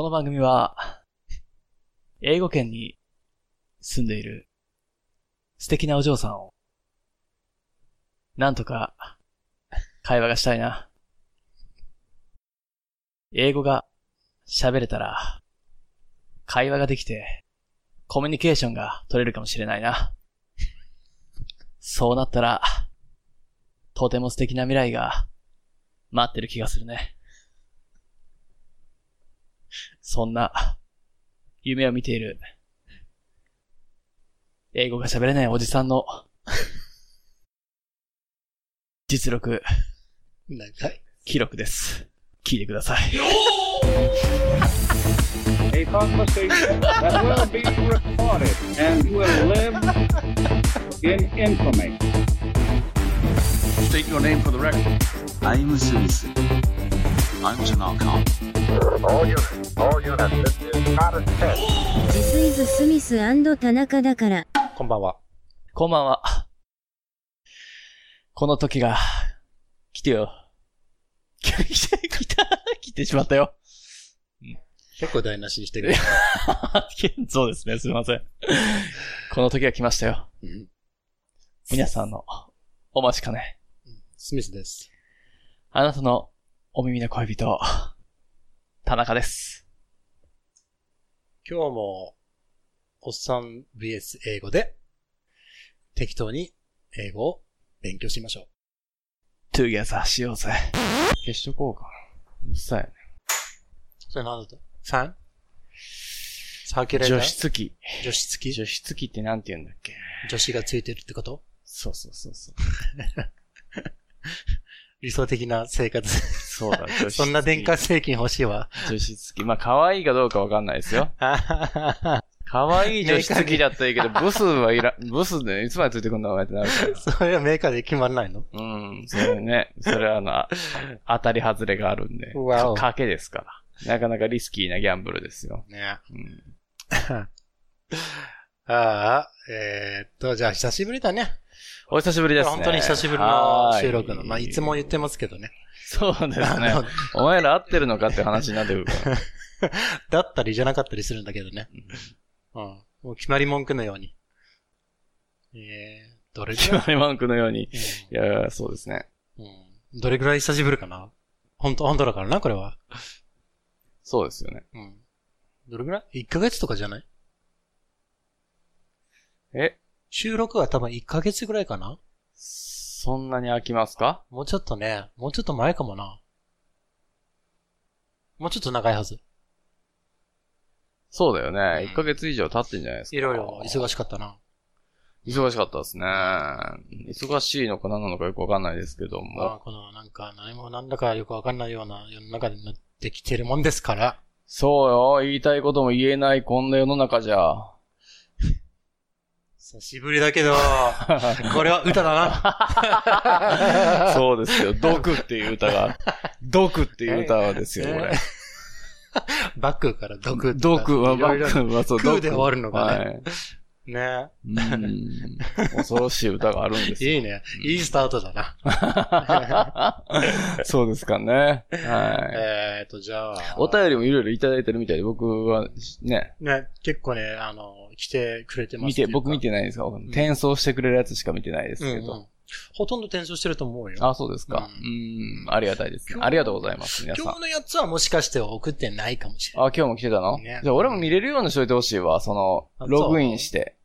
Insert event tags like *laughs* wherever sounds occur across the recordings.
この番組は、英語圏に住んでいる素敵なお嬢さんを、なんとか会話がしたいな。英語が喋れたら、会話ができて、コミュニケーションが取れるかもしれないな。そうなったら、とても素敵な未来が待ってる気がするね。そんな、夢を見ている、英語が喋れないおじさんの、実力、記録です。聞いてください。I'm Smith. I'm Tanaka. All units, all units, this is not a test. This is スミス田中だから。こんばんは。こんばんは。この時が、来てよ。来て、来た、来てしまったよ。結構台無しにしてる。*laughs* そうですね、すいません。この時が来ましたよ。うん皆さんの、お待ちかね。スミスです。あなたのお耳の恋人、田中です。今日も、おっさん VS 英語で、適当に英語を勉強しましょう。 together しようぜ。消しとこうかな。うっさいね。それ何だと ?3? サーキュレーター除湿機。除湿機除湿機ってなんて言うんだっけ除湿がついてるってこと？そうそうそうそう。*laughs* 理想的な生活。そうだ、*laughs* そんな電化製品欲しいわ。除湿機。まあ、可愛いかどうかわかんないですよ。*laughs* 可愛い除湿機だったらいいけど、ブスはいら、ブスでいつまでついてくんだお前ってなるから。それはメーカーで決まらないの？うん、それね、それはあの、あ当たり外れがあるんで、わ賭けですから。なかなかリスキーなギャンブルですよ。ね。うん、*laughs* ああ、えー、っと、じゃあ久しぶりだね。お久しぶりですね。本当に久しぶりの収録の。まあ、いつも言ってますけどね。そうですね。お前ら合ってるのかって話になってくるから。*laughs* だったりじゃなかったりするんだけどね。うん。もう決まり文句のように。えー、どれぐらい？決まり文句のように。いや、そうですね。うんうん。どれぐらい久しぶりかな？本当本当だからな、これは。そうですよね。うん。どれぐらい ?1 ヶ月とかじゃない？え、収録は多分1ヶ月ぐらいかな？そんなに飽きますか？もうちょっとね、もうちょっと前かもな。もうちょっと長いはず。そうだよね。うん1ヶ月以上経ってんじゃないですか。いろいろ忙しかったな。忙しかったですね。忙しいのか何なのかよくわかんないですけどまあ、も。このなんか何もなんだかよくわかんないような世の中になってきてるもんですから。そうよ。言いたいことも言えないこんな世の中じゃ。久しぶりだけど、*laughs* これは歌だな。*laughs* そうですよ。毒っていう歌が。*laughs* 毒っていう歌はですよ、これ。バックから毒毒は、バックはそう、空で終わるのがねはいね。うん恐ろしい歌があるんですよ。*laughs* いいね。いいスタートだな。*laughs* そうですかね。はい。えーと、じゃあ。お便りもいろいろいただいてるみたいで、僕はね、ね、結構ね、あの、来てくれてます見て、僕見ててないですが、転送してくれるやつしか見てないですけど。うんうんほとんど転送してると思うよ。あ、そうですか。ううん、ん、ありがたいですありがとうございます、皆さん今。日のやつはもしかして送ってないかもしれない。あ、今日も来てたの、ねじゃあ俺も見れるようにしといてほしいわ。そのあ、ログインして。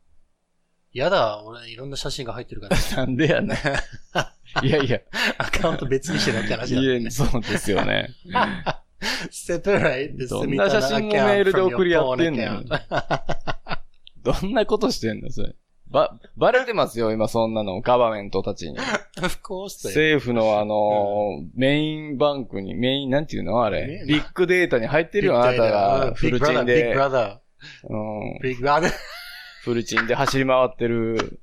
やだ、俺いろんな写真が入ってるから。*laughs* なんでやねん。*laughs* いやいや、アカウント別にしろって話だ、ね。いや、そうですよね。*laughs* separate the どんな写真もメールで送り合ってんのよどんなことしてんのそれ。ば、バレてますよ、今そんなの。ガバメントたちに。政府のあのーメインバンクに、メイン、なんていうのあれね。ビッグデータに入ってるよ、あなたが。フルチンで。brother, うん。big brother. フルチンで走り回ってる。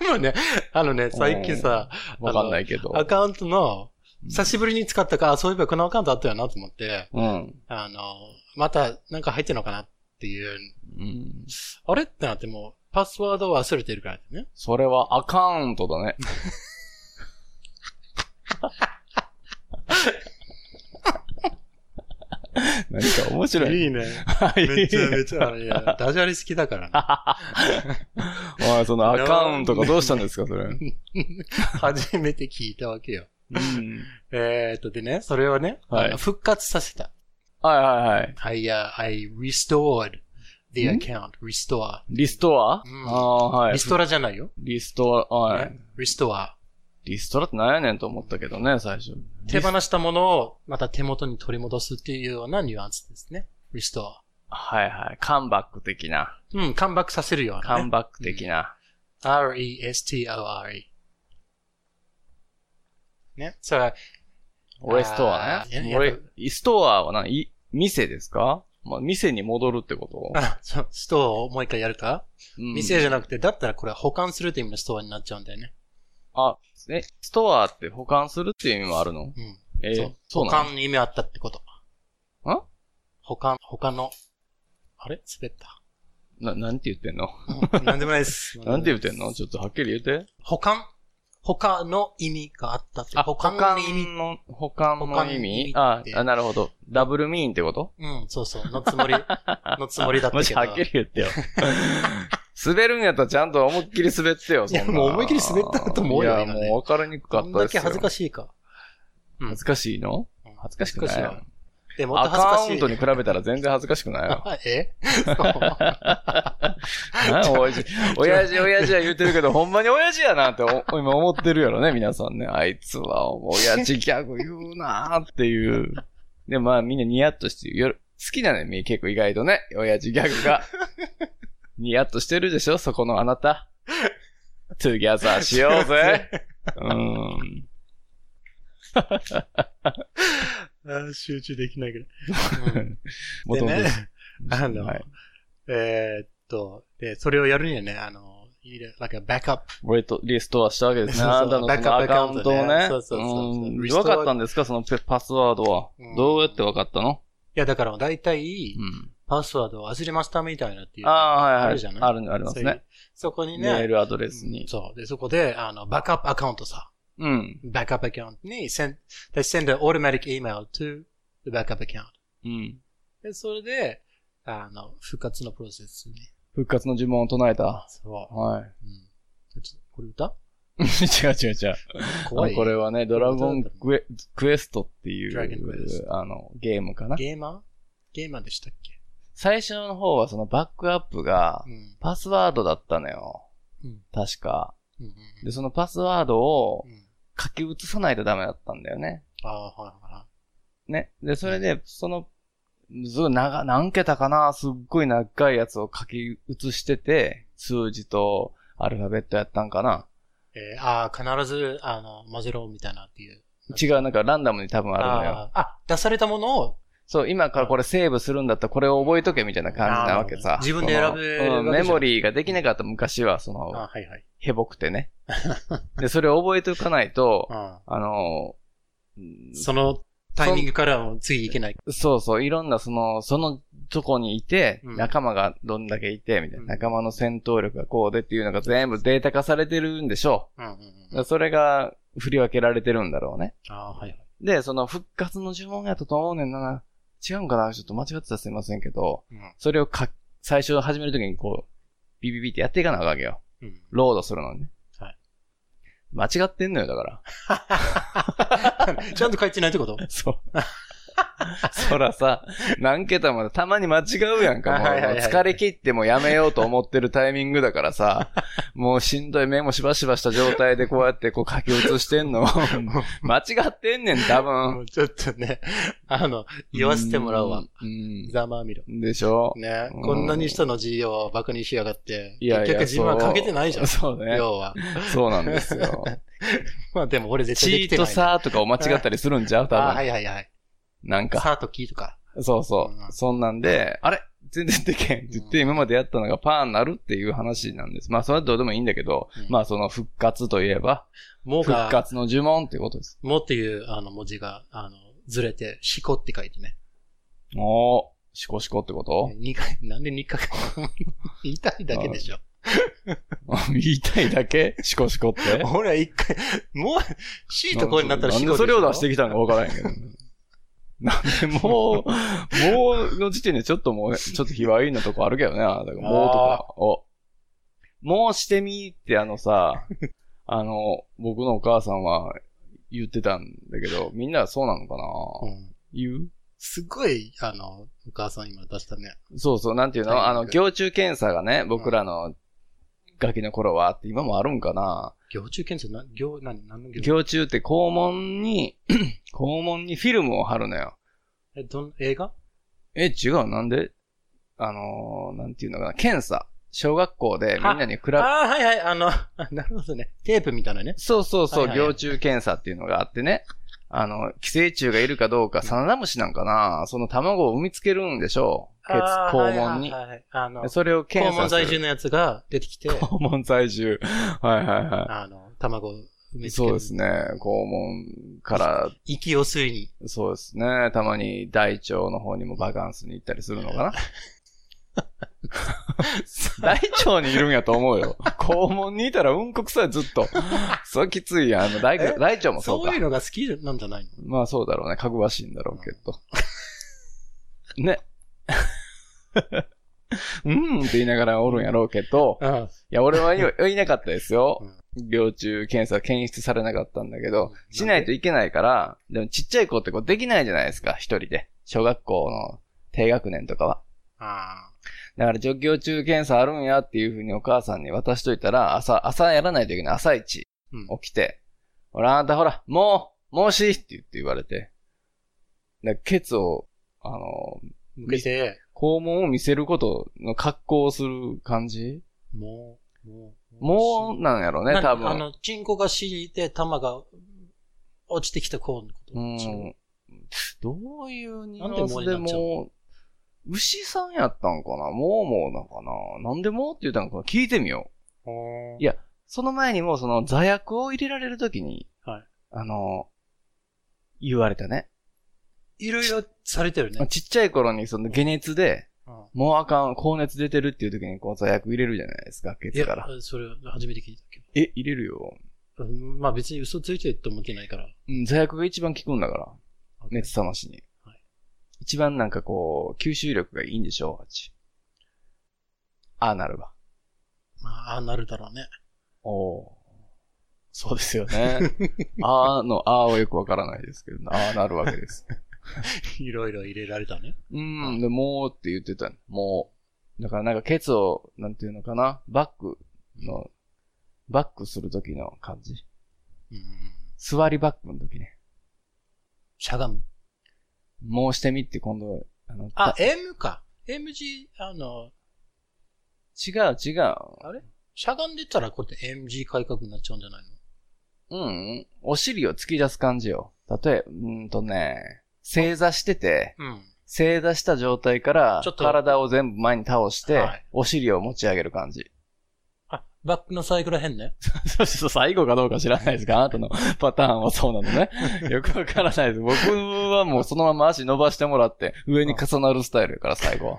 でもね、あのね、最近さ、わかんないけど。アカウントの、久しぶりに使ったから、あそういえばこのアカウントあったよなと思って、うん。あの、またなんか入ってんのかなっていう、うん。あれってなってもう、パスワードを忘れてるからね。それはアカウントだね。*laughs* *laughs* 何か面白い。いいね。は *laughs* いめちゃめちゃ、いや、*laughs* ダジャレ好きだからね。おい、そのアカウントがどうしたんですか、それ。うん。初めて聞いたわけよ。えーっと、でね、それをね、はい復活させた。はいはいはい。I, uh, I restored the ん account. restore. リストア、うんああ、はい。リストラじゃないよ。リストア、はい。ね restore. リストラって何やねんと思ったけどね、最初。手放したものをまた手元に取り戻すっていうようなニュアンスですね。restore. はいはい。カンバック的な。うん、カムバックさせるような、ね。カンバック的な。R-E-S-T-O-R-E。ね。それは、俺ストアね。俺、ストアは何？店ですか？まあ、店に戻るってこと？あ、そう、ストアをもう一回やるか、うん店じゃなくて、だったらこれは保管するって意味のストアになっちゃうんだよね。あ、え、ストアって保管するっていう意味もあるの？うん。えーそう。保なの管に意味あったってこと。ん？保管、他の、あれ？滑った？な、なんて言ってんの？うんなんでもないです。*laughs* なんて言ってんの？ちょっとはっきり言って。保管？他の意味があったって。あ、保保管管の意味。の、保管保管の意の意味味あってあ、なるほど。ダブルミーンってこと？うん、そうそう。のつもり、*laughs* のつもりだったけど。もしはっきり言ってよ。*laughs* 滑るんやったらちゃんと思いっきり滑ってよ、そんな。いやもう思いっきり滑ったと思うよいや、もう分かりにくかったですよ。だけ恥ずかしいか。うん恥ずかしいの？恥ずかしくない恥ずかしいで、もア恥ずかしい。カウントに比べたら全然恥ずかしくないよ。*laughs* え？何 *laughs* 親父、親父、親父は言ってるけど、ほんまに親父やなってお今思ってるやろね、皆さんね。あいつは親父ギャグ言うなっていう。で、まあみんなニヤッとして。好きなのよ、み結構意外とね。親父ギャグが。ニヤッとしてるでしょ？そこのあなた。 together しようぜ。うん。あー集中できないぐらい。もともとでねあの、はいえーっと、で、それをやるにはね、あの、いいねなんか、バックアップ。レットリストはしたわけですね。あなたのそのアカウントをね。そうそうそうそううん分かったんですか？そのペパスワードはうん。どうやって分かったの？いや、だから、だいたいう、ん。パスワードを忘れましたみたいなっていう。ああ、はいはい。あるじゃない？ある、ありますね。そこにメーね、ルアドレスに。そう。で、そこで、あの、バックアップアカウントさ。うん。バックアップアカウントに send, they send an automatic email to the backup account. うん。で、それで、あの、復活のプロセスに。復活の呪文を唱えた。そう。はい。うん。ちょこれ歌？*laughs* 違う違う違う。怖い。あこれはね、ドラゴンクエクエストっていうあの、ゲームかな？ゲーマー？ゲーマーでしたっけ？最初の方はそのバックアップがうん。パスワードだったのよ。うん。確か。うんうんで、そのパスワードをうん。書き写さないとダメだったんだよね。ああ、はいはね。で、それで、その、すごい長、何桁かな？すっごい長いやつを書き写してて、数字とアルファベットやったんかな？い。えー、ああ、必ず、あの、混ぜろみたいなっていう。違う、なんかランダムに多分あるのよ。あ、出されたものを、そう、今からこれセーブするんだったらこれを覚えとけみたいな感じなわけさ。自分で選べるうんメモリーができなかった昔は、その、あはいはい。へぼくてね。*laughs* で、それを覚えておかないと、ああの、うんそのタイミングからも次いけない。そうそう、いろんなその、そのとこにいて、うん仲間がどんだけいて、みたいな、うん仲間の戦闘力がこうでっていうのが全部データ化されてるんでしょうんうんう。だうん。からそれが振り分けられてるんだろうね。あはいはい。で、その復活の呪文やったと思うねんな。違うんかな？ちょっと間違ってたらすいませんけど、うんそれをか、最初始めるときにこう、ビビビってやっていかなあかんわけよ。うん。ロードするのにね。はい。間違ってんのよ、だから。*laughs* ちゃんと書いてないってこと？*laughs* そう。*laughs* そらさ、何桁までたまに間違うやんか。もう疲れ切ってもうやめようと思ってるタイミングだからさ、*laughs* もうしんどい目もしばしばした状態でこうやってこう書き写してんの。*laughs* 間違ってんねん、多も分。うちょっとね、あの、言わせてもらうわ。うん。ざまあみろ。うん。でしょ？ねうんこんなに人の字をバカにしやがって。いやいや、結局自分は書けてないじゃん。そうね。要は。そうなんですよ。まあでも俺絶対できてない、チートサーとかを間違ったりするんちゃう？多あは分。いはいはい。なんか。サーとキーとか。そうそうう。んそんなんで、あれ？全然でけんって言って今までやったのがパーになるっていう話なんです。まあそれはどうでもいいんだけど、うんまあその復活といえば、復もが、活の呪文っていうことです。もっていうあの文字が、あの、ずれて、しこって書いてね。おー、シコシコってこと？二回、なんで二回言いたいだけでしょ。言いたいだけ？シコシコって？俺は一回、もう、しいところになったらなんしこでそれを出してききたのかわからへんけど。なんでもう、もうの時点でちょっともう、ちょっと卑猥なとこあるけどね。あだからもうとか。お。もうしてみってあのさ、*laughs* あの、僕のお母さんは言ってたんだけど、みんなはそうなのかな、うん。言う？すごい、あの、お母さん今出したね。そうそう、なんていうの？あの、行中検査がね、僕らのガキの頃はあって、今もあるんかな行中検査、な、行、何、何の行行中って肛門に、*clears throat* 肛門にフィルムを貼るのよ。え、どん、映画？え、違う、なんで？あのーなんていうのかな、検査。小学校でみんなに比べ、ああ、はいはい、あの、*laughs* なるほどね。テープみたいなね。そうそうそう、はいはいはい行中検査っていうのがあってね。あの、寄生虫がいるかどうか、サナダムシなんかな、その卵を産みつけるんでしょう。ケツ、あー肛門に。はいはいはいあの、それを肛検査する。門在住のやつが出てきて、肛門在住。*laughs* はいはいはあの、卵を埋めい。つける。そうですね。肛門から、息を吸いに。そうですね。たまに大腸の方にもバカンスに行ったりするのかな。*laughs* *laughs* 大腸にいるんやと思うよ。*laughs* 肛門にいたらうんこ臭いずっと。そうきついやん。あの大え？大腸もそうかそういう。のが好きなんじゃないの？まあそうだろうね。かぐわしいんだろうけど。*laughs* ね。うんって言いながらおるんやろうけど、あいや、俺は言いなかったですよ。病中検査検出されなかったんだけど、しないといけないから、でもちっちゃい子ってこうできないじゃないですか、一人で。小学校の低学年とかは。あだから、除行中検査あるんやっていうふうにお母さんに渡しといたら、朝、朝やらないといけない。朝一、うん起きて、ほら、あんたほら、もう、もうしって言って言われて。だケツを、あの、向けて、肛門を見せることの格好をする感じもう、もう、もうなんやろね、な多分。あの、チンコが敷いて、玉が落ちてきた子のこと。うん。どういうニュアンスでも、牛さんやったんかな？もうもうなのかな？なんでもうって言ったのか聞いてみよう。いやその前にも、その座薬を入れられるときに、はいあの、言われたね。いろいろされてるね。ちっちゃい頃にその解熱で、うんもうあかん、高熱出てるっていう時にこう座薬入れるじゃないですか、ケいやツから。、それ初めて聞いたけえ、入れるよ。ど。うんまあ別に嘘ついてると思ってないから。うん、座薬が一番効くんだから。熱冷ましに。はい一番なんかこう、吸収力がいいんでしょう、あっち。ああなるわ。まあ、ああなるだろうね。おお。そうですよね。あーの、あーはよくわからないですけど、ああなるわけです。*laughs* いろいろ入れられたね。うん、で、もうって言ってたのもう。だからなんかケツを、なんていうのかな、バックの、バックする時の感じ。うん。座りバックの時ね。しゃがむ。もうしてみって今度、あの、あ、た M か。MG、あの、違う違う。あれ？しゃがんでたらこうやって MG 改革になっちゃうんじゃないの？うん、お尻を突き出す感じよ。例えば、うーんとね、正座してて、うん。正座した状態からちょっ、と体を全部前に倒して、はいお尻を持ち上げる感じ。あ、バックのサイクらへんね。そうそう、最後かどうか知らないですが、あなたのパターンはそうなのね。*laughs* よくわからないです。僕はもうそのまま足伸ばしてもらって、上に重なるスタイルやから、最後は。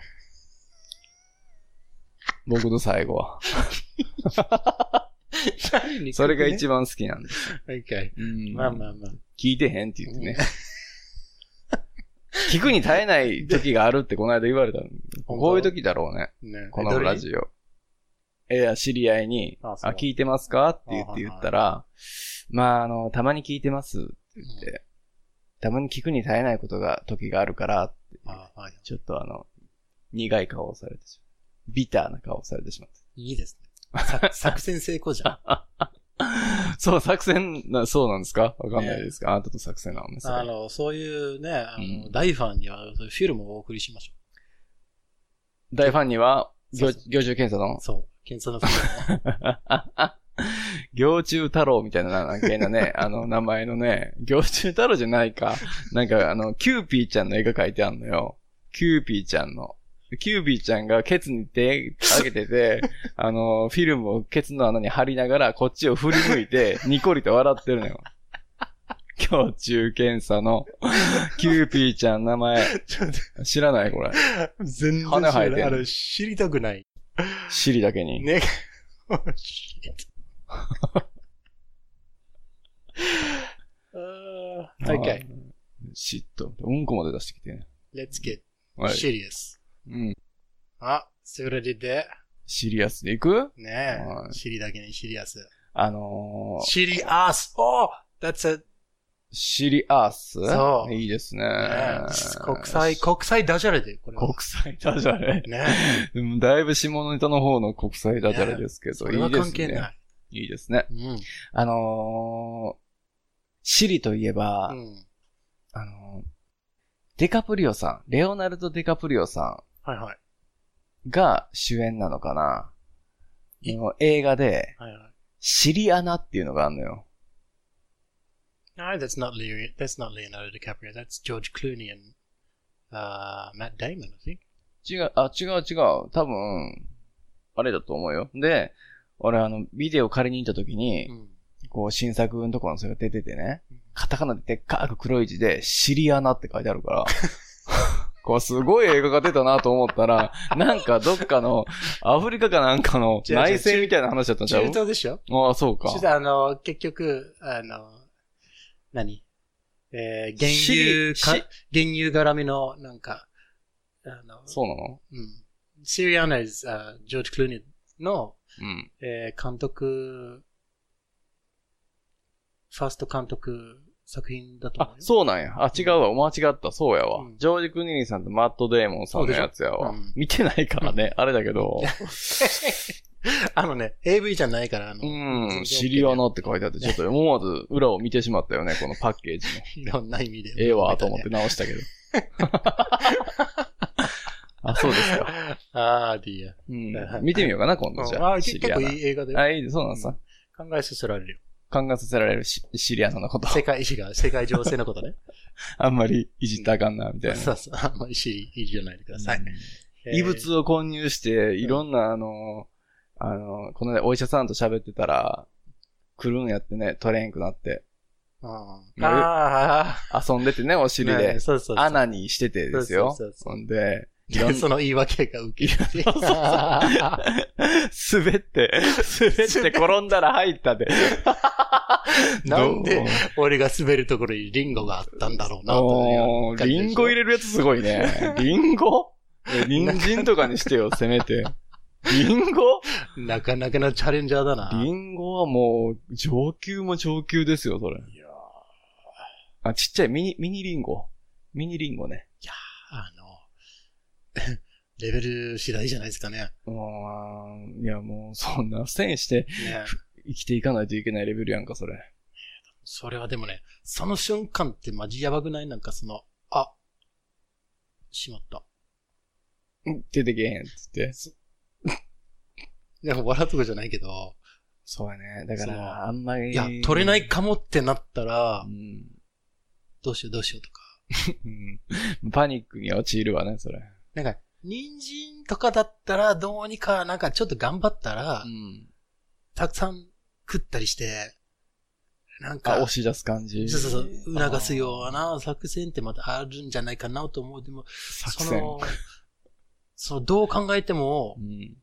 僕の最後は。*laughs* それが一番好きなんです。番。Okay. うんまあまあまあ。聞いてへんって言ってね。*laughs* 聞くに耐えない時があるってこの間言われたの。こういう時だろうね。ねこのラジオ。えや、知り合いに、ああそう聞いてますか？って言って言ったら、まあ、あの、たまに聞いてますって言って、たまに聞くに耐えないことが、時があるからって、あはい。ちょっとあの、苦い顔をされてしまった。ビターな顔をされてしまっいいですね。さ *laughs* 作戦成功じゃん。た。*laughs* そう、作戦な、そうなんですか？わかんないですか、あなたと作戦なのあの、そういうね、あの、うん大ファンには、そういうフィルムをお送りしましょ大ファンには、蟯そうそう蟯虫検査の？う。そう。検査の *laughs* 蟯虫太郎みたいな、なんか変なね、あの、名前のね、蟯虫太郎じゃないか。なんか、あの、キューピーちゃんの絵が描いてあんのよ。キューピーちゃんの。キューピーちゃんがケツに手上げてて、*laughs* あの、フィルムをケツの穴に貼りながら、こっちを振り向いて、ニコリと笑ってるのよ。蟯虫検査の、キューピーちゃん名前、*laughs* ル。知らないこれ。全然羽生えてんのあの、知りたくない。尻だけに。ね。*laughs* あー OK。 Shit。うんこまで出してきてね。Let's get はい。serious. うん。あ、それで、シリアスでいく？ねえ、はいシリだけにシリアス。あのー、シリアス !Oh! That's a, シリアス？そういいですね。ね国際、国際ダジャレで、これは。国際ダジャレ？ねだいぶ下ネタの方の国際ダジャレですけど、それはいいです関係なね。い。いいですね。うん。あのー、シリといえば、うん。あのー、デカプリオさん、レオナルド・デカプリオさはいはい。んが主演なのかなの映画で、はいはい。シリアナっていうのがあるのよ。No, that's not Leo, that's not Leonardo DiCaprio. That's George Clooney and uh, Matt Damon, I think. 違う、あ、違う違う。多分、あれだと思うよ。で、俺あの、ビデオ借りに行った時に、うん。こう、新作のところのそれが出ててねうん、カタカナででっかく黒い字で、シリアナって書いてあるから、*laughs* こう、すごい映画が出たなと思ったら、なんかどっかの、アフリカかなんかの内戦みたいな話だったんちゃ中う東でしょ？ああ、そうかそ。してあの、結局、あの、何？えー、原シ油か、原油絡みの、なんか、あの、そうなの？うん。シリアナ is、uh, ジョージ・クルーニーの、うん。えー、監督、ファースト監督作品だと思うあよ。、そうなんや。あ、違うわ。間違った。そうやわ。うんジョージ・クルーニーさんとマット・デーモンさんのやつやわ。うん見てないからね。あれだけど。*laughs* *laughs* あのね、AV じゃないから、あの、うん。シリアナって書いてあって、ちょっと思わず裏を見てしまったよね。このパッケージの。*laughs* いろんな意味で。ええわ、と思って直したけど。*laughs* あ、そうですか。 Oh, dear。うん。見てみようかな、今度じゃあ。あー、シリアナ結構いい映画だよ。あ、いい、そうなんさ。考えさせられるよ。考えさせられるシシリアナのこと。世界史が、世界情勢のことね。あんまりいじったらあかんな、みたいな。そうそう、あんまり知り、いいじゃないでください。異物を混入して、いろんな、あの、あの、このね、お医者さんと喋ってたら、来るんやってね、取れんくなって。うんまああ、遊んでてね、お尻でね。そうそうそう。穴にしててですよそうそうそう。ほんで、その言い訳が受けて。滑って、滑って転んだら入ったで。なんで俺が滑るところにリンゴがあったんだろうなうリンゴ入れるやつすごいね。リンゴ？*laughs* え人参とかにしてよ、せめて。リンゴ？なかなかのチャレンジャーだな。リンゴはもう、上級も上級ですよ、それ。いやあ、ちっちゃいミニ、ミニリンゴ。ミニリンゴね。あの、*laughs* レベル次第じゃないですかね。うーんいや、もう、そんな、線してね生きていかないといけないレベルやんか、それ。それはでもね、その瞬間ってマジやばくない？なんかその、あ、しまった。うん出てけへん、つって。いや、笑うとこじゃないけど、そうやね。だから、あんまり。いや、取れないかもってなったらう、ん。どうしようどうしようとか。うんパニックに陥るわね、それ。なんか、人参とかだったら、どうにか、なんかちょっと頑張ったら、ん。たくさん食ったりして、なんあ、か、押し出す感じ。そうそうそう、促すような作戦ってまたあるんじゃないかなと思う。でも。その、その、どう考えてもう、ん。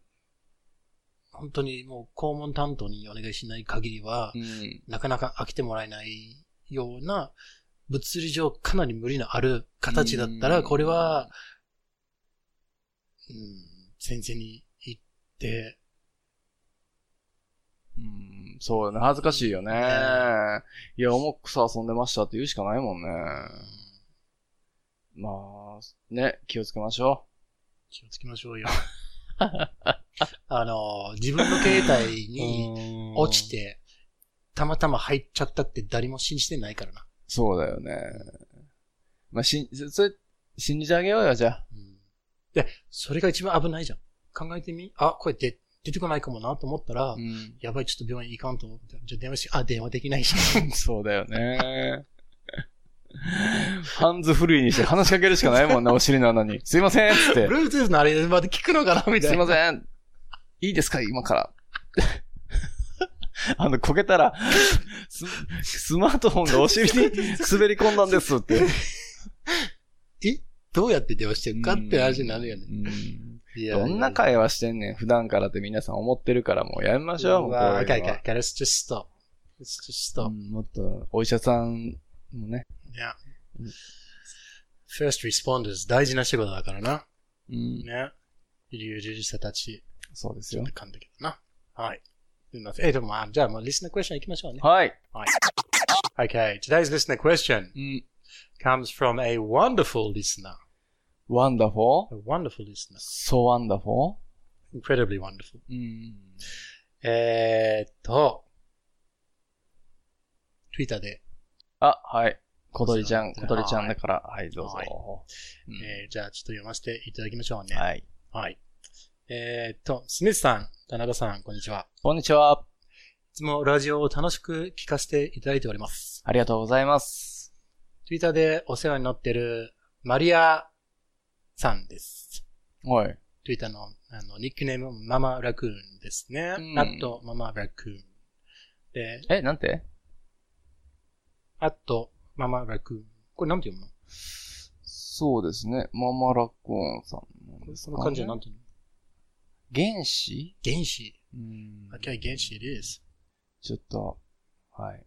本当にもう、肛門担当にお願いしない限りは、うん。なかなか飽きてもらえないような、物理上かなり無理のある形だったら、うんこれは、うん、先生に言って、うん、そうよね。恥ずかしいよね。ねいや、重くさ遊んでましたって言うしかないもんね。まあ、ね、気をつけましょ気をつけましょうよ。*laughs* あの、自分の携帯う。にうん落ち。て、たまたま入っちゃったって誰も信じてないからな。そうだよね。まあ、しん、それ、信じてあげようよ、じゃあ。うんで、それが一番危ないじゃん。考えてみ？あ、これで出てこないかもなと思ったら、うん。やばい、ちょっと病院行かんと思って。じゃあ電話し、あ、電話できないし。*laughs* そうだよね。ハンズフリーにして話しかけるしかないもんね、*laughs* お尻の穴に。すいませんっつって。Bluetooth のあれまで聞くのかなみたすいいな。ません。いいですか今から。*laughs* あの、こけたら、ススマートフォンがお尻に滑り込んだんですって。*laughs* え？どうやって電話してるかって話になるよね。どんな会話してんねん、普段からって皆さん思ってるからもうやめましょう、もうこういうのは Okay, okay, okay, let's just stop. Let's just う stop. んもっと、お医者さんもね、いや、first responders 大事な仕事だからな。うん。ね。医療従事者たち、そうですよちょっと。噛んだけどな。はい。すみません。え、でもまあ、じゃあもう listener question 行きましょうね。はい。Okay, today's listener question うん。comes from a wonderful listener. wonderful? A wonderful listener. so wonderful? Incredibly wonderful. うん。えーっと、Twitter で、あ、はい。小鳥ちゃん、はい小鳥ちゃんだから、はい、どうぞ。はいうんえーじゃあちょっと読ませていただきましょうね。はい。はい。えーっと、スミスさん、田中さん、こんにちは。こんにちは。いつもラジオを楽しく聞かせていただいております。ありがとうございます。Twitter でお世話になっているマリアさんです。はい。Twitter のあのニックネームママラクーンですね。うんアットママラクーン。で、え、なんて？アットママラクーン。これなんて読むの？そうですね。ママラコーンさんなんですか、ね。その漢字はなんて読む？原子の原子。うん。Okay, 原子 it is. ちょっと、はい。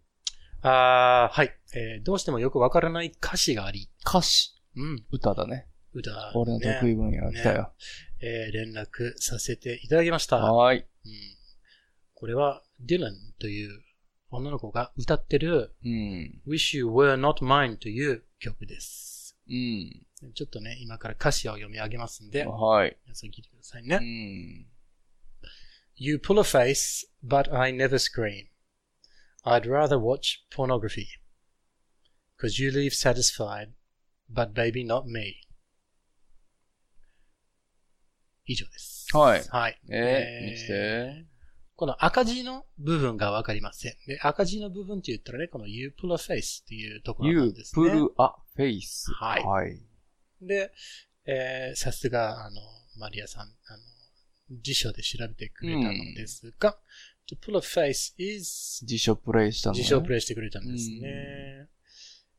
あーはい、えー。どうしてもよくわからない歌詞があり、歌詞？うん、歌だね。歌、ね、俺の得意分野が来たよ。えー連絡させていただきました。はーい。うん、これは、ディランという女の子が歌ってるうん。Wish You Were Not Mine という曲です。うん。ちょっとね、今から歌詞を読み上げますんで、はい。皆さん聞いてくださいうね。ん。You pull a face, but I never scream. I'd rather watch pornography. Cause you leave satisfied, but baby not me. 以上です。はいはい。えー、えー見して。この赤字の部分がわかりません。で、赤字の部分って言ったらね、この you pull a face っていうところなんですね。pull a face. はいはい。で、えーさすが、あの、マリアさん、あの、辞書で調べてくれたのですが、to pull a face is 辞書プレイしたの、ね。辞書をプレイしてくれたんですね。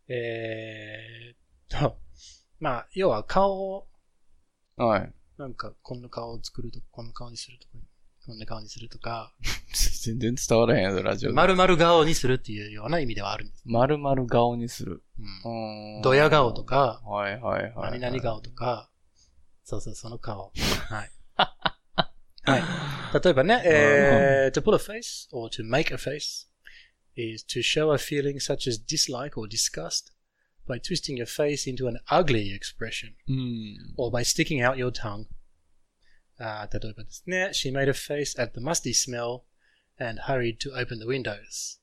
えーっと、*laughs* まあ、要は顔を、はい。なんか、こんな顔を作ると、こんな顔にするとか、こんな顔にするとか、全然伝わらへんやろ、ラジオで。丸々顔にするっていうような意味ではあるんです。丸々顔にする。うん。うんドヤ顔と。か、はいはいはい。何々顔とか、そうそう、その顔。はい。はい。例えばね、えー、to pull a face or to make a face is to show a feeling such as dislike or disgust by twisting your face into an ugly expression うん。or by sticking out your tongue. 例えばですね、she made a face at the musty smell and hurried to open the windows,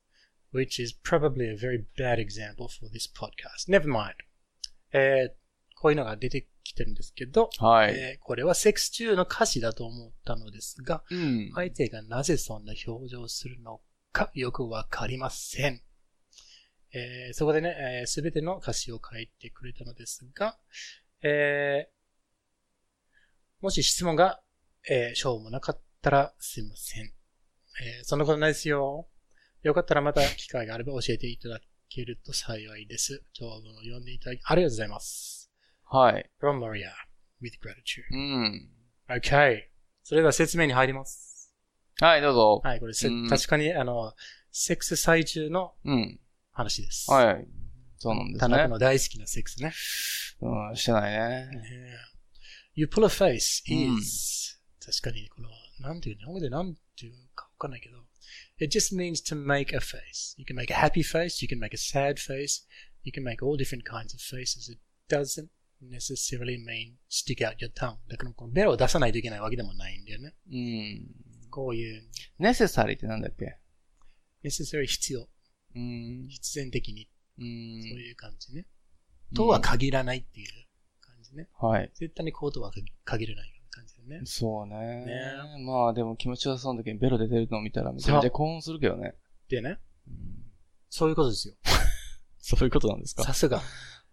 which is probably a very bad example for this podcast. Never mind. えーこういうのが出てきてるんですけど、はい。えーこれはセックス中の歌詞だと思ったのですが、うん。相手がなぜそんな表情をするのかよくわかりません。えーそこでね、す、べ、ての歌詞を書いてくれたのですが、えーもし質問が、えーしょうもなかったらすいません。えーそんなことないですよ。よかったらまた機会があれば教えていただけると幸いです。長文を読んでいただき、ありがとうございます。はい。from Maria with gratitude. うん。Okay. それでは説明に入ります。はい、どうぞ。はい、これせ、うん確かに、あの、セックス最中のうん。話です。はい。そうなんですね田中。の大好きなセックスね。うん、してないね。You pull a face うん is、確かに、この、なんていう、日本語でなんていうかわかんないけど、it just means to make a face. You can make a happy face, you can make a sad face, you can make all different kinds of faces. It doesn't necessarily mean stick out your tongue. だから、このベロを出さないといけないわけでもないんだよね。うん。こういう、ネセサリーってなんだっけ necessary 必要。うん。必然的に、う。そうんいう感じね。とは限らないっていう感じね。はい。絶対にこうとは限らない感じだよね。そうね。ねまあでも気持ちよさそうな時にベロで出るのを見たらめちゃめちゃ興奮するけどね。でね、うんそういうことですよ。*laughs* そういうことなんですさすが。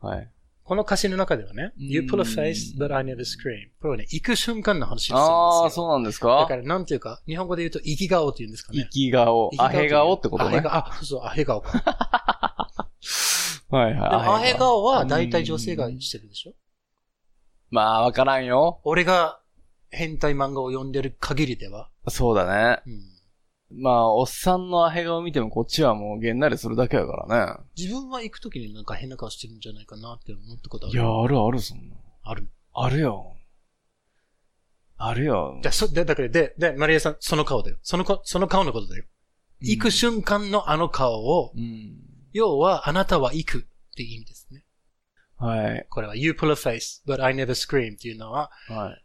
はい。この歌詞の中ではね、うん You pull a face, but I never scream. これはね、行く瞬間の話をするんですよ。ああ、そうなんですだかから、なんていうか、日本語で言うと、生き顔って言うんですかね。生き顔。アヘ顔ってことね。アヘ顔。あ、そうそう、アヘ顔か。*laughs* はいはい。でも、アヘ顔は大体女性がしてるでしょ？まあ、わからんよ。俺が変態漫画を読んでる限りでは、そうだね。うん。まあ、おっさんのアヘ顔見てもこっちはもうげんなりするだけやからね。自分は行くときになんか変な顔してるんじゃないかなって思ったことある。いや、あるある、そんな。ある。あるよ。あるよ。で、そ、で、だから、で、で、マリアさん、その顔だよ。その顔、その顔のことだよ。行く瞬間のあの顔を、うん。要は、あなたは行くっていう意味ですね。はい。これは、you pull a face, but I never scream っていうのは、はい。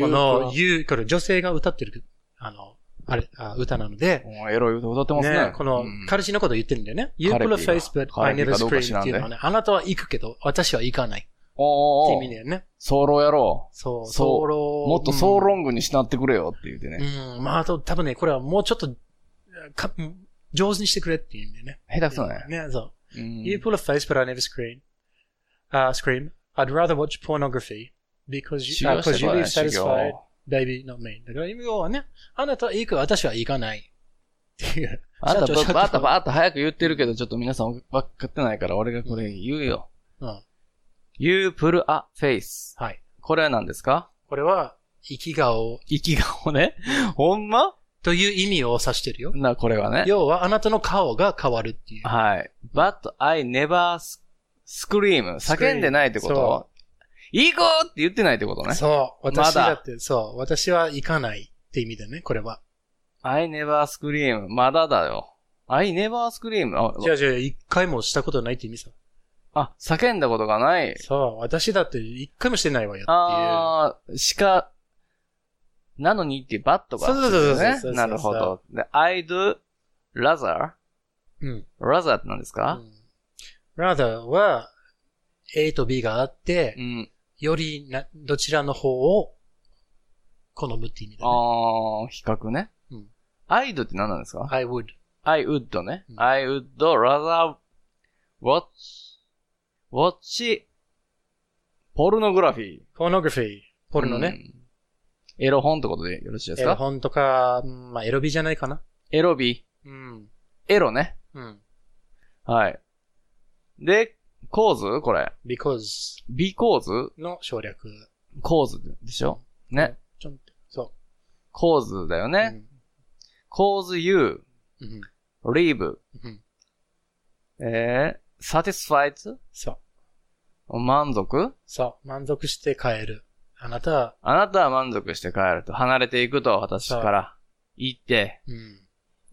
この you、これ女性が歌ってる、あの、あれ、あ歌なので、エロい歌歌ってますね。ね、このうん、彼氏のこと言ってるんだよね。You カレ pull ピ a が face, but カ I never scream っていうのはね、あなたは行くけど、私は行かない。っておーおー意味だよね。ソロやろそう、そうソロう。もっとソーロングにしなってくれよって言ってね。うん、まあ、あと、多分ね、これはもうちょっと、か上手にしてくれっていう意味でね。下手くそね。ね、そう。うん You pull a face, but I never scream. Uh, scream. I'd rather watch pornography because 修 you, uh, cause て you こな live い、修 satisfied. 行。Baby, not me. だから、要はね、あなたは行く、私は行かない。っていう。*laughs* あんたば、ばったばと早く言ってるけど、ちょっと皆さん分かってないから、俺がこれ言うよ。うん。You pull a face. はい。これは何ですかこれは、生き顔息顔ね。ほんまという意味を指してるよ。な、これはね。要は、あなたの顔が変わるっていう。はい。But I never scream. 叫んでないってこそと行こうって言ってないってことね。そう。私だって、そう。私は行かないって意味だね、これは。I never scream. まだだよ。I never scream. あ、じゃあじゃあ、一回もしたことないって意味さ。あ叫んだことがない。そう。私だって一回もしてないわよっていう。あー、しか、なのにっていうバットが、そうそうそうそうねそうそうなるほど。で、I do rather? うん。rather って何ですか？うん rather は、A と B があってう、ん。よりな、どちらの方を好むって意味だね。あー、比較ね。うん I'd って何なんですか？I would. I would ね。うん I would rather watch, watch, ポルノグラフィー。pornography. ポルノね。うん。エロ本ってことでよろしいですか？エロ本とか、うんまあ、エロビじゃないかな。エロビ。うん。エロね。うん。はい。で、構図？これ。because ビ構図の省略。構図でしょ？ね。ちょんって。そ構図だよう。ね。構図 you, うん。leave, うん。えー、satisfied? そう。満足？そう。満足して帰る。あなたは、あなたは満足して帰ると。離れていくと私から言って、うん。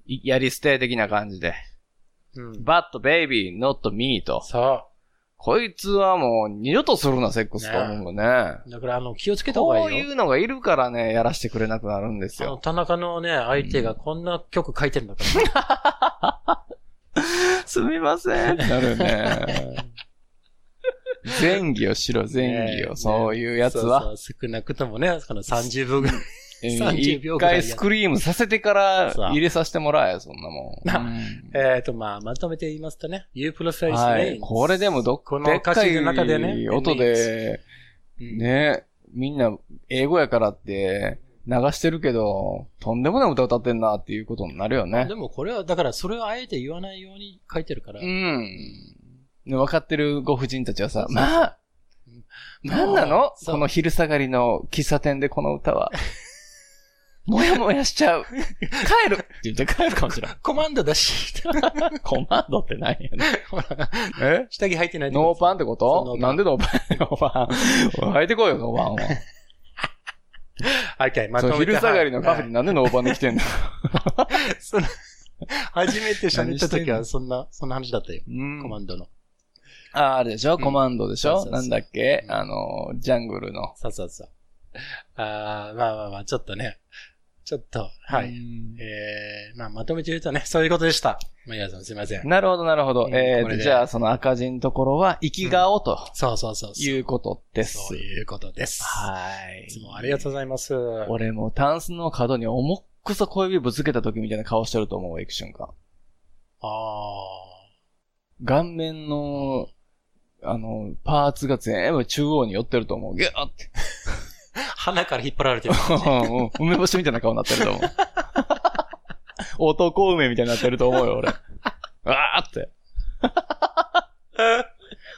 いやり捨て的な感じで。うん。but baby, not me と。そこいつはもう二度とするな、セックスと思うね。う。だから、あの、気をつけた方がいいよ。こういうのがいるからね、やらしてくれなくなるんですあの、よ。田中のね、相手がこんな曲書いてるんだから、*laughs* すみません。なるね。*laughs* 前儀をしろ、前儀を。ねそういうやつは。そうそう少なくともね、この30分ぐらい。うん30秒一ぐらいや回スクリームさせてから入れさせてもらえ、そんなもん。えっと、まあ、まとめて言いますとね、い。means これでもどっこの歌詞の中でね音で、うんね、みんな英語やからって流してるけど、とんでもない歌歌ってんなっていうことになるよねで。もこれは、だからそれをあえて言わないように書いてるから。うん。で分かってるご婦人たちはさ、まあ、なんなの？この昼下がりの喫茶店でこの歌は。*laughs* もやもやしちゃう。*laughs* 帰るって言って帰るかもしれん。*laughs* Commando だし。*laughs* Commando って何やねん。ほらえ？下着履いてないってノーパンってこと？なんでノーパン？ノーパン。履いてこいよ、ノーパンは。OK、まそう、とめて昼下がりのカフェはいになんでノーパンで来てんの？その初めて喋った時はそんな、そんな話だったよ。うんコマンドの。あ、あれでしょ？コマンドでしょ？なんだっけ？うんあの、ジャングルの。そうそうそう。あーまあまあまあ、ちょっとね。ちょっと、はい。うんえー、まあまとめて言うとね、*laughs* そういうことでした。まあ、皆さんすいません。なるほど、なるほど。うんえーじゃあ、その赤字のところは、生き顔とそうそうそう。いうことです。そういうことです。はい。いつもありがとうございます。俺もうタンスの角に重くそ小指ぶつけた時みたいな顔してると思う、行く瞬間。あ顔面の、あの、パーツが全部中央に寄ってると思う。ギューって。あ。鼻から引っ張られてる。*laughs* うん梅干しみたいな顔になってると思う。*laughs* 男梅みたいになってると思うよ、俺。わーって。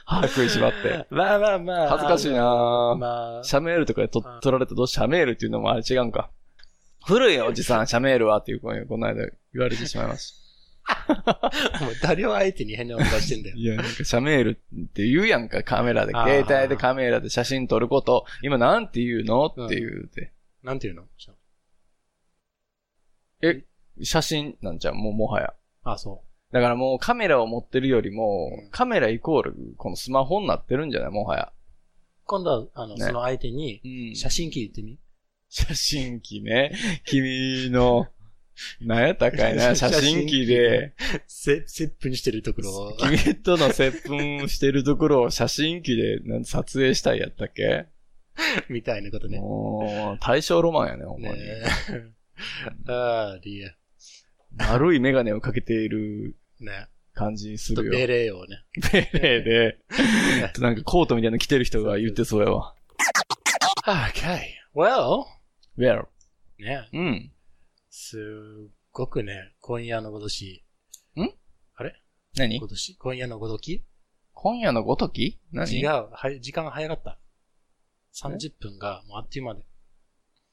歯食いしばって。まあまあまあ。恥ずかしいなぁ。まあ、シャメールとかで取られたとシャメールっていうのもあれ違うんか。古いおじさん、シャメールはっていう声をこの間言われてしまいまし *laughs* もう誰を相手に変な音出してんだよた。。いや、なんかシャメールって言うやんか、カメラで。携帯でカメラで写真撮ること。今なんて言うの？って言うて。なんていうの？え、写真なんちゃう？もうもはや。あ、そだからもうカメラを持ってるよりも、うんカメライコール、このスマホになってるんじゃない？もはや。う。今度は、あの、ねその相手に、うん写真機言ってみ？写真機ね。君の、*laughs* なんやったかいな、写写真真機機で、せ、接吻してるところを。君との接吻してるところを写真機でなん撮影したいやったっけ？みたいなことね。もう、大正ロマンやね、ほんまに。ねえ。ああ、リア。丸いメガネをかけているね。感じにするよ。レーをね。ベレーで、なんかコートみたいなの着てる人が言ってそうやわ。*laughs* Okay. Well, Well, ね。うん。すっごくね、今夜のごとし。何ごとし今夜のごとき？今夜のごとき？何？違う。はい、時間が早かった。30分がもうあっという間で。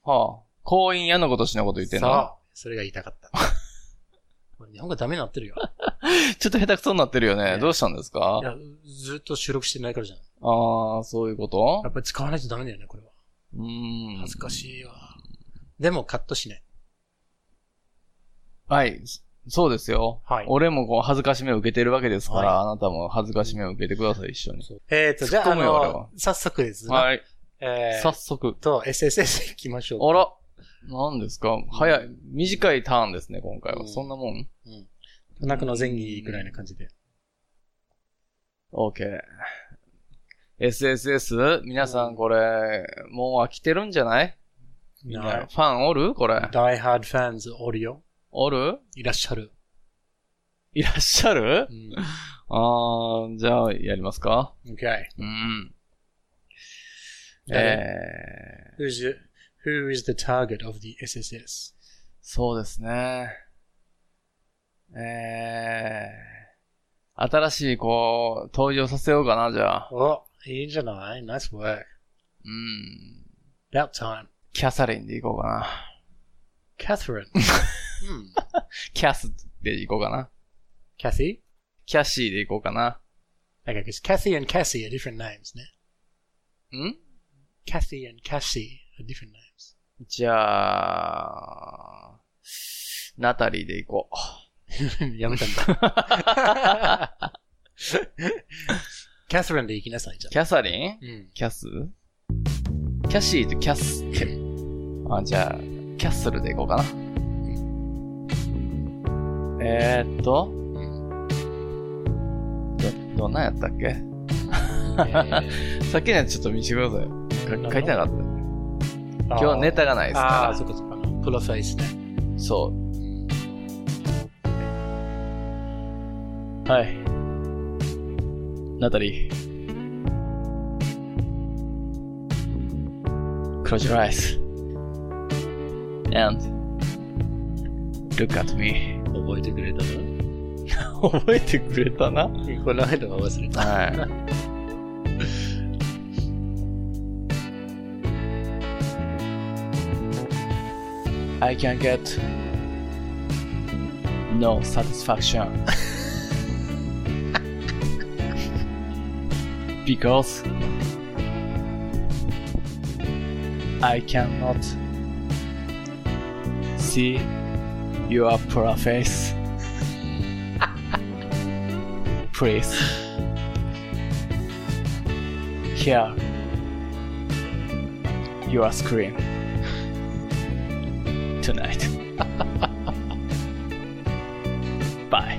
はあ。婚姻屋のごとしのこと言ってんの？そう。それが言いたかった。*laughs* これ日本語ダメになってるよ。*laughs* ちょっと下手くそになってるよね。ねどうしたんですか？いや、ずっと収録してないからじゃん。ああ、そういうこと？やっぱり使わないとダメだよね、これは。うーん。恥ずかしいわ。でもカットしない。はい。そうですよ。はい俺もこう恥ずかしめを受けてるわけですから、はあなたも恥ずかしめを受けてください、一緒に。えっ、と、じゃあ、あの、早速ですね。はい。えー、早速。と、SSS 行きましょう。あら。何ですか？早い。短いターンですね、今回は。うんそんなもん？うん。中の前儀ぐらいな感じで。?OK。SSS? 皆さんこれ、もう飽きてるんじゃない？みんな、はいファンおる？これ。Die Hard Fans オリオおる？いらっしゃる。いらっしゃる？うん。あー、じゃあ、やりますか Okay. うん。誰えー、Who's the, who is the target of the SSS? そうですね。えー、新しい、こう、登場させようかな、じゃあ。お、いいじゃない ?Nice work. うん。About time. キャサリンでいこうかな。キャスリン。キャスで行こうかな。キャシーキャシーで行こうかな。なんか、because Cathy different names ね。ん ?Cathy and different names. じゃあ、ナタリーで行こう。*laughs* やめたんだ。キャサリンで行きなさい、じゃあ。キャサリンうん。キャスキャシーとキャス。あ、じゃあ。キャッスルでいこうかな。えーっと、ど、どんなんやったっけ？*laughs* さっきのやつちょっと見せてください。か書いてなかった。今日はネタがないですああー、かそっかそっか。あのプロフェイスね。ら。そう。はい。ナタリー。Close your eyes. And look at me. 覚えてくれた覚えてくれたな。なこの間は忘れた。はい。I can get no satisfaction *laughs* because I cannot see your poor face. *laughs* Please. Here. Your *laughs* scream. Tonight. Bye.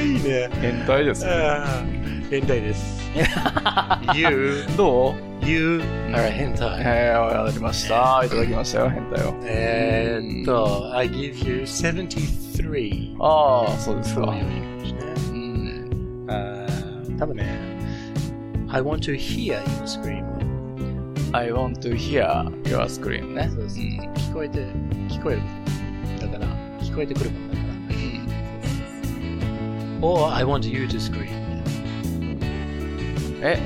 いいね。変態ですね。変態です。you, どう you are 変態。えー、わかりました。いただきましたよ、変態を。えーっと、I give you 73. ああ、そうですかそういう。English ね。うん。あー多分ね、I want to hear you scream. I want to hear your scream ね。そうそううん聞こえて、聞こえる。だから、聞こえてくるもんだから。or I want you to scream. え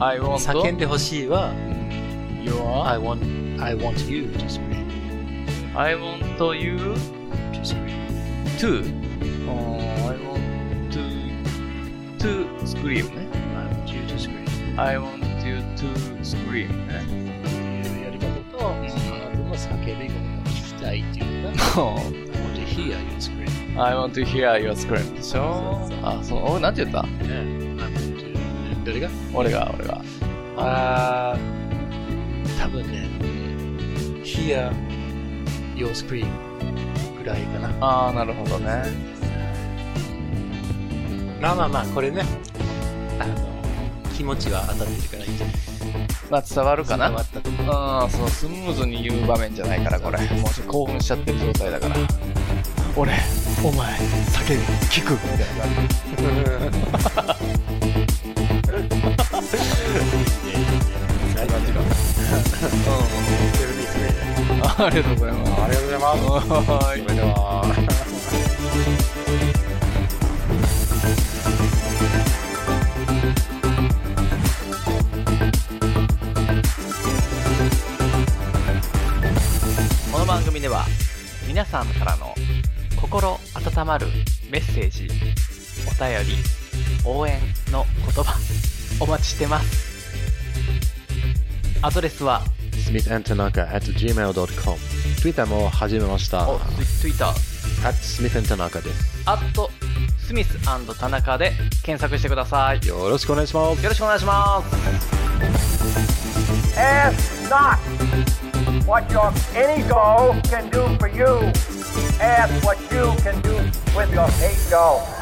I want 叫んでほしいは、 your, I want, I want you to scream. I want you To scream. to, *laughs* uh, I want to, to scream ね。 I want you to scream. I want you to scream ね。いうやり方と、あなたの叫び声が聞きたいっていうのが、I want to hear you scream. I want to hear your scream でしょあ、そう、俺なんて言ったね。 れが？俺が、俺が。あー、多分ね、hear your scream ぐらいかな。あー、なるほどね。まあまあまあ、これね、あの、気持ちは当たってるからいいんじゃないまあ伝わるかな？伝わったと思う。うん、そう、スムーズに言う場面じゃないから、これ。もう興奮しちゃってる状態だから。俺、お前、叫び、聞くみたいな *laughs* ありがとうございます。ありがとうございます。それでは。この番組では皆さんからの心温まるメッセージお便り応援の言葉お待ちしてますアドレスは smithandtanaka at gmail.com Twitter も始めましたお Twitter at smithandtanaka ですアットスミス田中で検索してくださいよよろしくお願いしますろしくお願いします Ask not what your any doll can do for you. Ask what you can do with your eight doll.